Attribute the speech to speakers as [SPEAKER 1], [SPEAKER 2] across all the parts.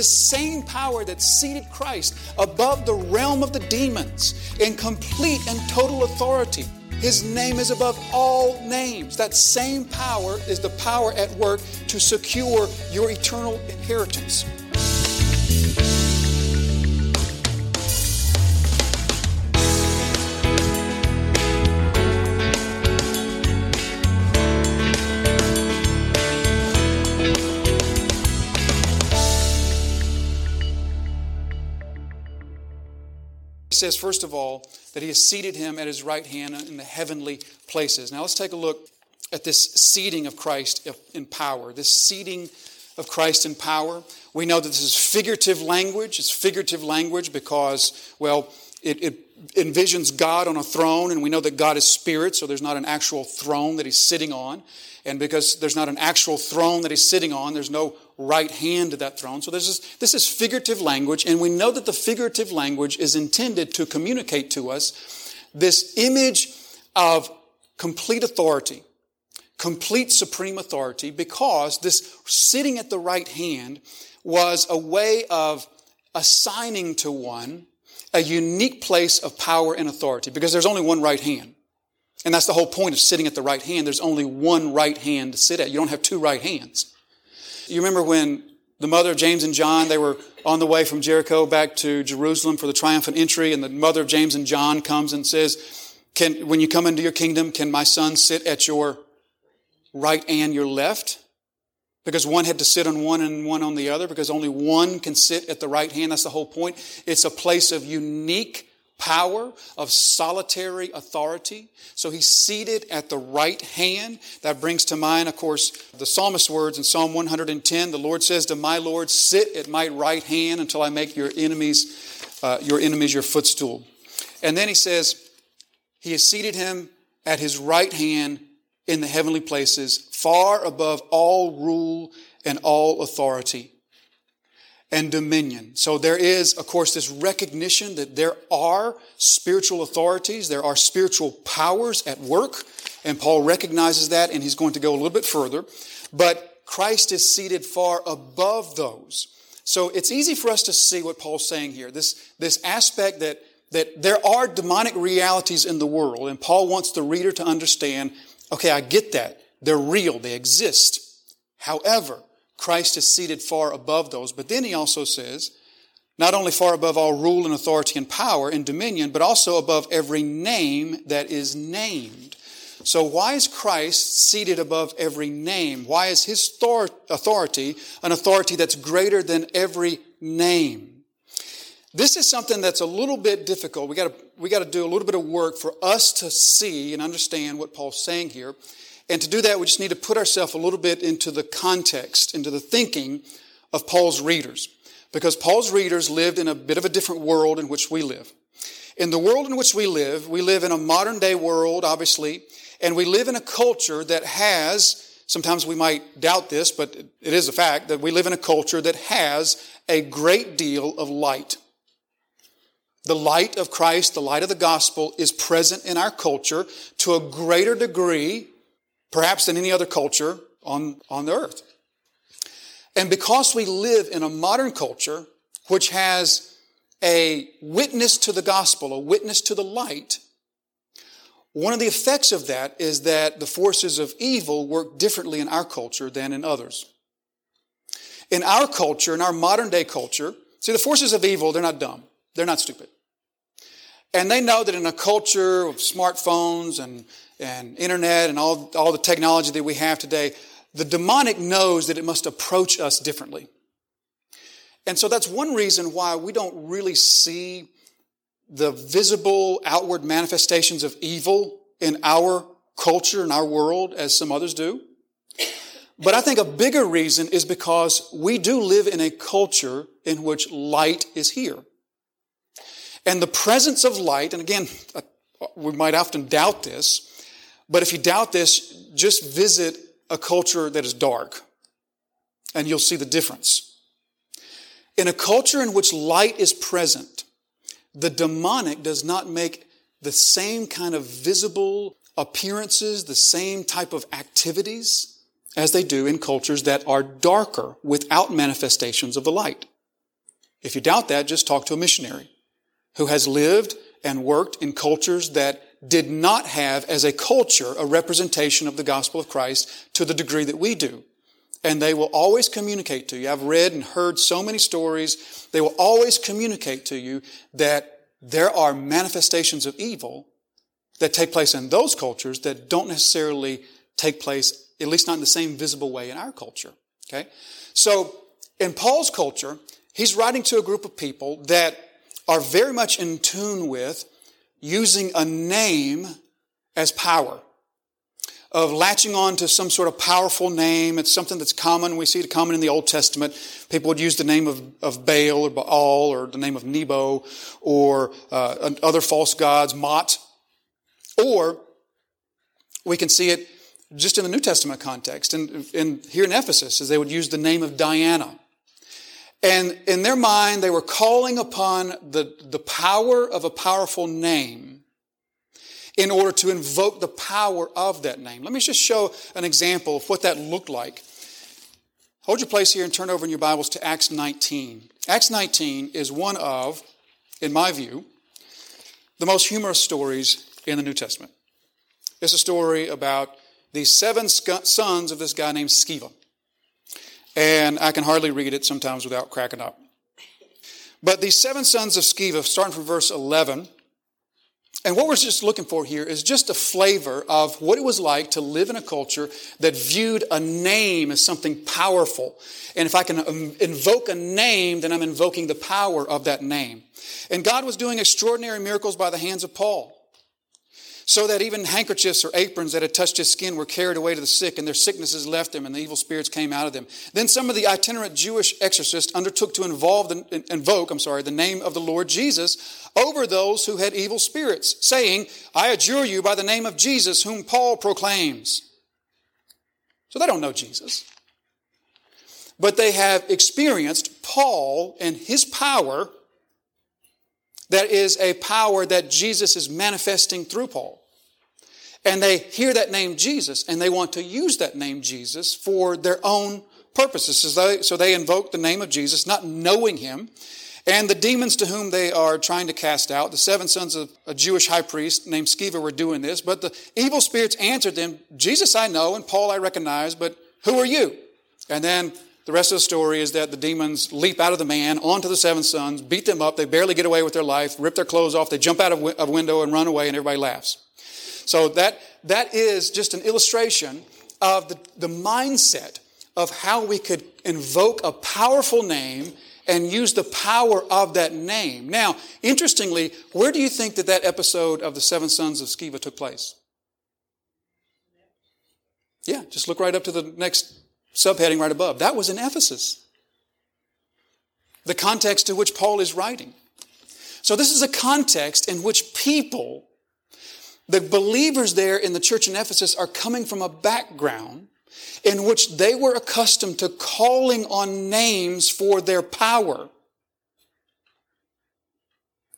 [SPEAKER 1] this same power that seated Christ above the realm of the demons in complete and total authority. His name is above all names. That same power is the power at work to secure your eternal inheritance. Says, first of all, that he has seated him at his right hand in the heavenly places. Now let's take a look at this seating of Christ in power, this seating of Christ in power. We know that this is figurative language. It's figurative language because, well, it, it, envisions God on a throne, and we know that God is spirit, so there's not an actual throne that he's sitting on. And because there's not an actual throne that he's sitting on, there's no right hand to that throne. So this is, this is figurative language, and we know that the figurative language is intended to communicate to us this image of complete authority, complete supreme authority, because this sitting at the right hand was a way of assigning to one a unique place of power and authority, because there's only one right hand. And that's the whole point of sitting at the right hand. There's only one right hand to sit at. You don't have two right hands. You remember when the mother of James and John, they were on the way from Jericho back to Jerusalem for the triumphant entry, and the mother of James and John comes and says, can, when you come into your kingdom, can my son sit at your right and your left? Because one had to sit on one and one on the other, because only one can sit at the right hand. That's the whole point. It's a place of unique power, of solitary authority. So he's seated at the right hand. That brings to mind, of course, the psalmist's words in Psalm 110. The Lord says to my Lord, sit at my right hand until I make your enemies, uh, your enemies your footstool. And then he says, he has seated him at his right hand in the heavenly places, far above all rule and all authority and dominion. So there is, of course, this recognition that there are spiritual authorities, there are spiritual powers at work, and Paul recognizes that, and he's going to go a little bit further. But Christ is seated far above those. So it's easy for us to see what Paul's saying here. This, this aspect that, that there are demonic realities in the world, and Paul wants the reader to understand, okay, I get that. They're real. They exist. However, Christ is seated far above those. But then he also says, not only far above all rule and authority and power and dominion, but also above every name that is named. So why is Christ seated above every name? Why is his authority an authority that's greater than every name? This is something that's a little bit difficult. We got to we got to do a little bit of work for us to see and understand what Paul's saying here. And to do that, we just need to put ourselves a little bit into the context, into the thinking of Paul's readers. Because Paul's readers lived in a bit of a different world in which we live. In the world in which we live, we live in a modern day world, obviously, and we live in a culture that has, sometimes we might doubt this, but it is a fact, that we live in a culture that has a great deal of light. The light of Christ, the light of the gospel, is present in our culture to a greater degree perhaps than any other culture on, on the earth. And because we live in a modern culture which has a witness to the gospel, a witness to the light, one of the effects of that is that the forces of evil work differently in our culture than in others. In our culture, in our modern day culture, see, the forces of evil, they're not dumb. They're not stupid. And they know that in a culture of smartphones and and internet and all, all the technology that we have today, the demonic knows that it must approach us differently. And so that's one reason why we don't really see the visible outward manifestations of evil in our culture, and our world, as some others do. But I think a bigger reason is because we do live in a culture in which light is here. And the presence of light, and again, uh, we might often doubt this, but if you doubt this, just visit a culture that is dark and you'll see the difference. In a culture in which light is present, the demonic does not make the same kind of visible appearances, the same type of activities as they do in cultures that are darker without manifestations of the light. If you doubt that, just talk to a missionary who has lived and worked in cultures that did not have as a culture a representation of the gospel of Christ to the degree that we do. And they will always communicate to you. I've read and heard so many stories. They will always communicate to you that there are manifestations of evil that take place in those cultures that don't necessarily take place, at least not in the same visible way in our culture. Okay? So, in Paul's culture, he's writing to a group of people that are very much in tune with using a name as power. Of latching on to some sort of powerful name. It's something that's common. We see it common in the Old Testament. People would use the name of, of Baal or Baal or the name of Nebo or uh, other false gods, Mot. Or we can see it just in the New Testament context. And, here in Ephesus, as they would use the name of Diana. And in their mind, they were calling upon the, the power of a powerful name in order to invoke the power of that name. Let me just show an example of what that looked like. Hold your place here and turn over in your Bibles to Acts 19. Acts 19 is one of, in my view, the most humorous stories in the New Testament. It's a story about these seven sons of this guy named Sceva. And I can hardly read it sometimes without cracking up. But these seven sons of Sceva, starting from verse 11, and what we're just looking for here is just a flavor of what it was like to live in a culture that viewed a name as something powerful. And if I can um, invoke a name, then I'm invoking the power of that name. And God was doing extraordinary miracles by the hands of Paul so that even handkerchiefs or aprons that had touched his skin were carried away to the sick, and their sicknesses left them, and the evil spirits came out of them. Then some of the itinerant Jewish exorcists undertook to involve the, invoke, I'm sorry, the name of the Lord Jesus over those who had evil spirits, saying, I adjure you by the name of Jesus, whom Paul proclaims. So they don't know Jesus. But they have experienced Paul and his power that is a power that Jesus is manifesting through Paul. And they hear that name Jesus and they want to use that name Jesus for their own purposes. So they, so they invoke the name of Jesus, not knowing him. And the demons to whom they are trying to cast out, the seven sons of a Jewish high priest named Sceva were doing this, but the evil spirits answered them, Jesus I know and Paul I recognize, but who are you? And then the rest of the story is that the demons leap out of the man onto the seven sons, beat them up, they barely get away with their life, rip their clothes off, they jump out of a window and run away, and everybody laughs. So that, that is just an illustration of the, the mindset of how we could invoke a powerful name and use the power of that name. Now, interestingly, where do you think that that episode of the seven sons of Sceva took place? Yeah, just look right up to the next subheading right above. That was in Ephesus. The context to which Paul is writing. So, this is a context in which people the believers there in the church in Ephesus are coming from a background in which they were accustomed to calling on names for their power.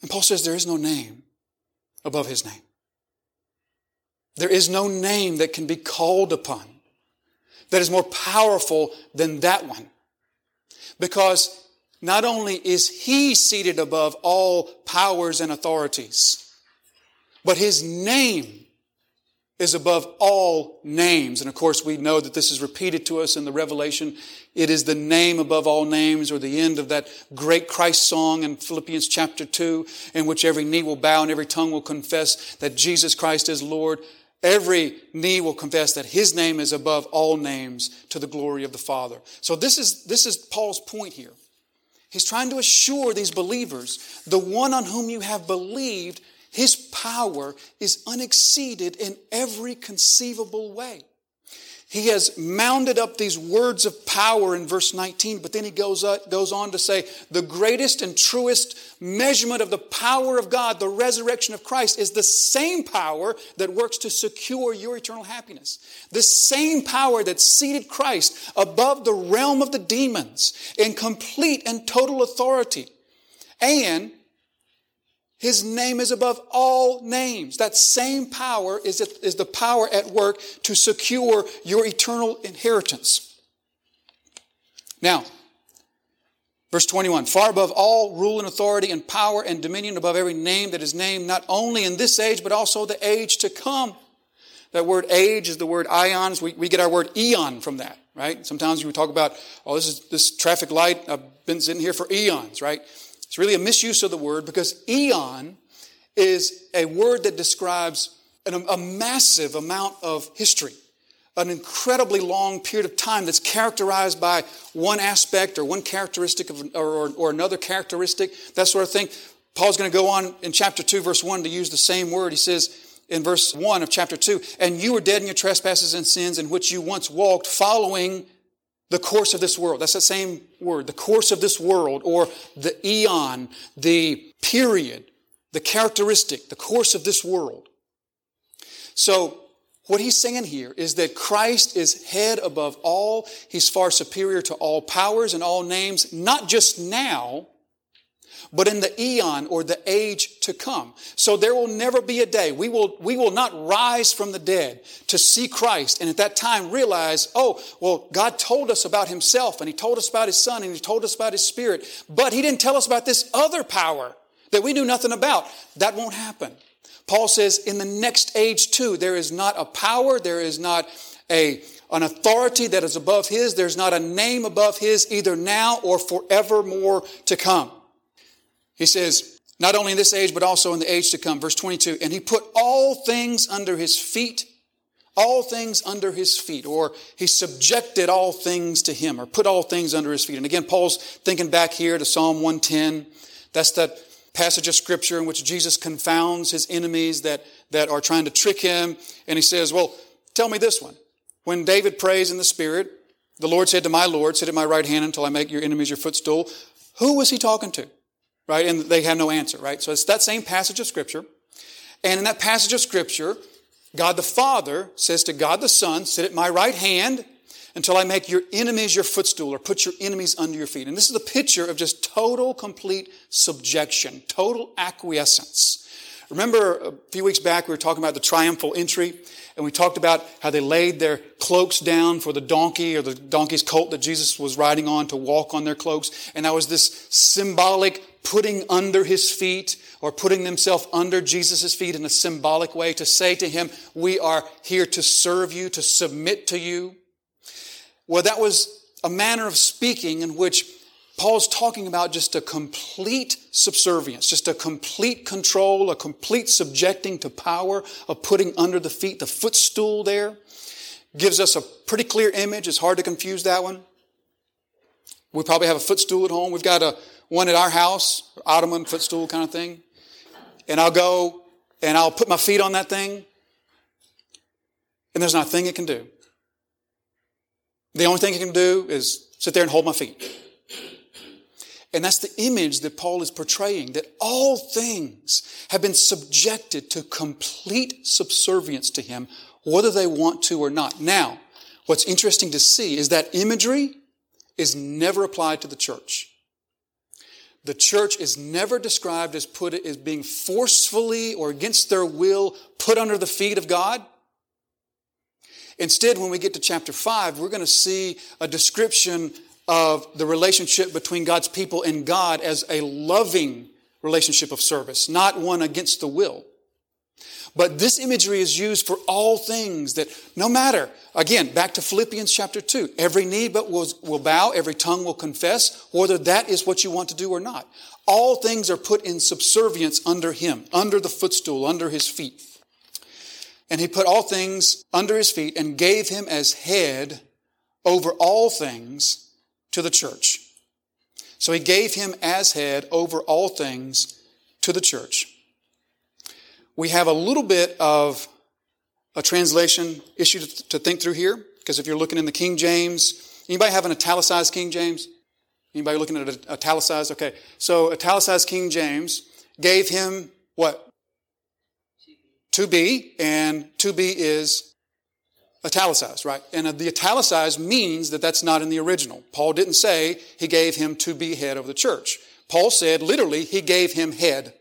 [SPEAKER 1] And Paul says there is no name above his name. There is no name that can be called upon that is more powerful than that one. Because not only is he seated above all powers and authorities, but his name is above all names. And of course, we know that this is repeated to us in the Revelation. It is the name above all names, or the end of that great Christ song in Philippians chapter 2, in which every knee will bow and every tongue will confess that Jesus Christ is Lord. Every knee will confess that his name is above all names to the glory of the Father. So this is, this is Paul's point here. He's trying to assure these believers, the one on whom you have believed his power is unexceeded in every conceivable way. He has mounded up these words of power in verse 19, but then he goes, up, goes on to say, the greatest and truest measurement of the power of God, the resurrection of Christ, is the same power that works to secure your eternal happiness. The same power that seated Christ above the realm of the demons in complete and total authority. And his name is above all names. That same power is, is the power at work to secure your eternal inheritance. Now, Verse 21 Far above all rule and authority and power and dominion, above every name that is named, not only in this age, but also the age to come. That word age is the word ions. We, we get our word eon from that, right? Sometimes we talk about, oh, this is this traffic light. I've been sitting here for eons, right? It's really a misuse of the word because eon is a word that describes an, a massive amount of history an incredibly long period of time that's characterized by one aspect or one characteristic of, or, or, or another characteristic, that sort of thing. Paul's going to go on in chapter 2, verse 1 to use the same word. He says in verse 1 of chapter 2, and you were dead in your trespasses and sins in which you once walked, following the course of this world. That's the same word, the course of this world, or the eon, the period, the characteristic, the course of this world. So what he's saying here is that Christ is head above all. He's far superior to all powers and all names, not just now, but in the eon or the age to come. So there will never be a day. We will, we will not rise from the dead to see Christ and at that time realize, oh, well, God told us about himself and he told us about his son and he told us about his spirit, but he didn't tell us about this other power that we knew nothing about. That won't happen. Paul says in the next age too, there is not a power, there is not a, an authority that is above his, there's not a name above his, either now or forevermore to come. He says, not only in this age, but also in the age to come. Verse 22, and he put all things under his feet, all things under his feet, or he subjected all things to him, or put all things under his feet. And again, Paul's thinking back here to Psalm 110. That's that passage of scripture in which Jesus confounds his enemies that, that are trying to trick him. And he says, Well, tell me this one. When David prays in the Spirit, the Lord said to my Lord, Sit at my right hand until I make your enemies your footstool. Who was he talking to? Right? And they have no answer, right? So it's that same passage of scripture. And in that passage of scripture, God the Father says to God the Son, Sit at my right hand until I make your enemies your footstool or put your enemies under your feet. And this is the picture of just total, complete subjection, total acquiescence. Remember uh, a few weeks back we were talking about the triumphal entry and we talked about how they laid their cloaks down for the donkey or the donkey's colt that Jesus was riding on to walk on their cloaks. And that was this symbolic putting under his feet or putting themselves under Jesus' feet in a symbolic way to say to him, we are here to serve you, to submit to you. Well, that was a manner of speaking in which Paul's talking about just a complete subservience, just a complete control, a complete subjecting to power, of putting under the feet, the footstool there. Gives us a pretty clear image. It's hard to confuse that one. We probably have a footstool at home. We've got a one at our house, ottoman footstool kind of thing. And I'll go and I'll put my feet on that thing. And there's not a thing it can do. The only thing it can do is sit there and hold my feet. And that's the image that Paul is portraying that all things have been subjected to complete subservience to him, whether they want to or not. Now, what's interesting to see is that imagery is never applied to the church. The church is never described as put as being forcefully or against their will put under the feet of God. Instead, when we get to chapter 5, we're going to see a description of the relationship between God's people and God as a loving relationship of service, not one against the will. But this imagery is used for all things that no matter, again, back to Philippians chapter 2, every knee but will, will bow, every tongue will confess, whether that is what you want to do or not. All things are put in subservience under Him, under the footstool, under His feet. And he put all things under his feet and gave him as head over all things to the church. So he gave him as head over all things to the church. We have a little bit of a translation issue to think through here, because if you're looking in the King James, anybody have an italicized King James? Anybody looking at it italicized? Okay. So italicized King James gave him what? to be, and to be is italicized, right? And uh, the italicized means that that's not in the original. Paul didn't say he gave him to be head of the church. Paul said literally he gave him head.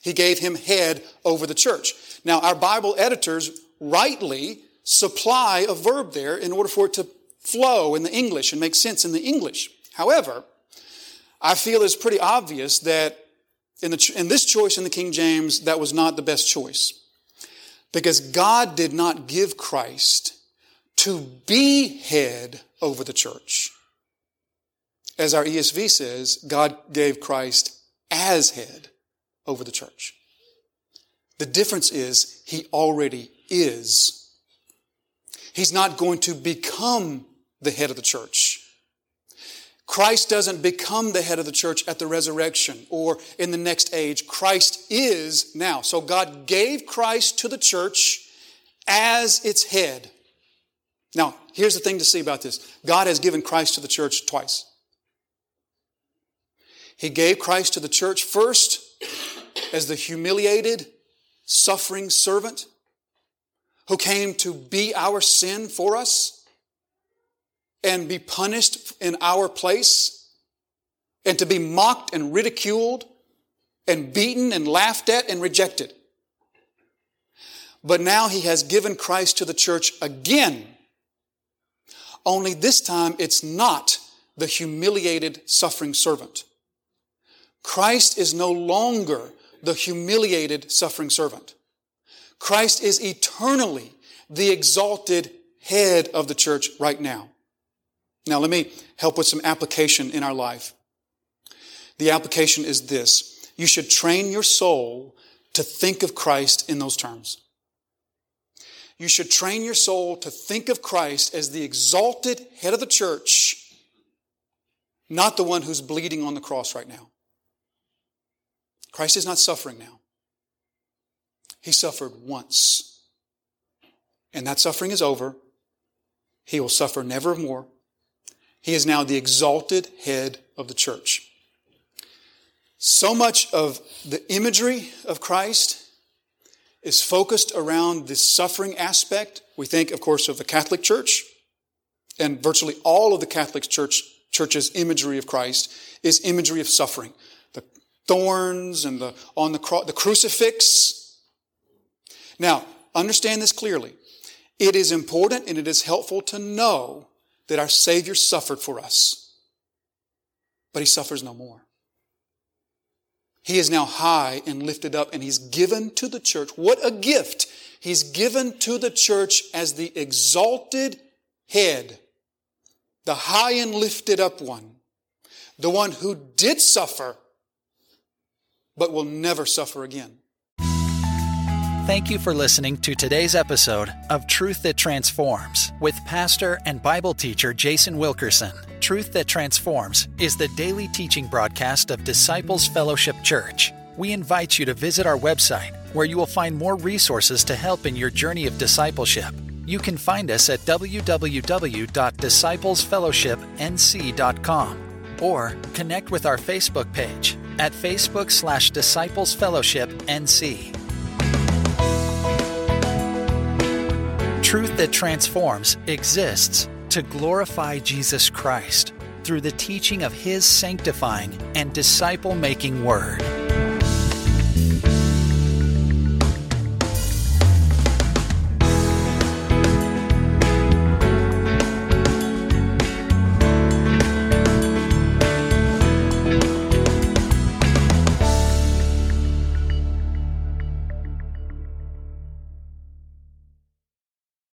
[SPEAKER 1] He gave him head over the church. Now, our Bible editors rightly supply a verb there in order for it to flow in the English and make sense in the English. However, I feel it's pretty obvious that in, the, in this choice in the King James, that was not the best choice. Because God did not give Christ to be head over the church. As our ESV says, God gave Christ as head over the church. The difference is he already is. He's not going to become the head of the church. Christ doesn't become the head of the church at the resurrection or in the next age. Christ is now. So God gave Christ to the church as its head. Now, here's the thing to see about this God has given Christ to the church twice. He gave Christ to the church first as the humiliated, suffering servant who came to be our sin for us and be punished in our place and to be mocked and ridiculed and beaten and laughed at and rejected. But now he has given Christ to the church again. Only this time it's not the humiliated, suffering servant. Christ is no longer the humiliated, suffering servant. Christ is eternally the exalted head of the church right now. Now, let me help with some application in our life. The application is this you should train your soul to think of Christ in those terms. You should train your soul to think of Christ as the exalted head of the church, not the one who's bleeding on the cross right now. Christ is not suffering now. He suffered once. And that suffering is over. He will suffer never more. He is now the exalted head of the church. So much of the imagery of Christ is focused around the suffering aspect. We think, of course, of the Catholic Church, and virtually all of the Catholic Church church's imagery of Christ is imagery of suffering. The thorns and the on the cross, the crucifix. Now, understand this clearly. It is important and it is helpful to know that our Savior suffered for us, but He suffers no more. He is now high and lifted up, and He's given to the church. What a gift! He's given to the church as the exalted head, the high and lifted up one, the one who did suffer, but will never suffer again.
[SPEAKER 2] Thank you for listening to today's episode of Truth That Transforms with pastor and Bible teacher Jason Wilkerson. Truth That Transforms is the daily teaching broadcast of Disciples Fellowship Church. We invite you to visit our website where you will find more resources to help in your journey of discipleship. You can find us at www.disciplesfellowshipnc.com or connect with our Facebook page at Facebook slash Disciples Fellowship NC. Truth that transforms exists to glorify Jesus Christ through the teaching of His sanctifying and disciple making Word.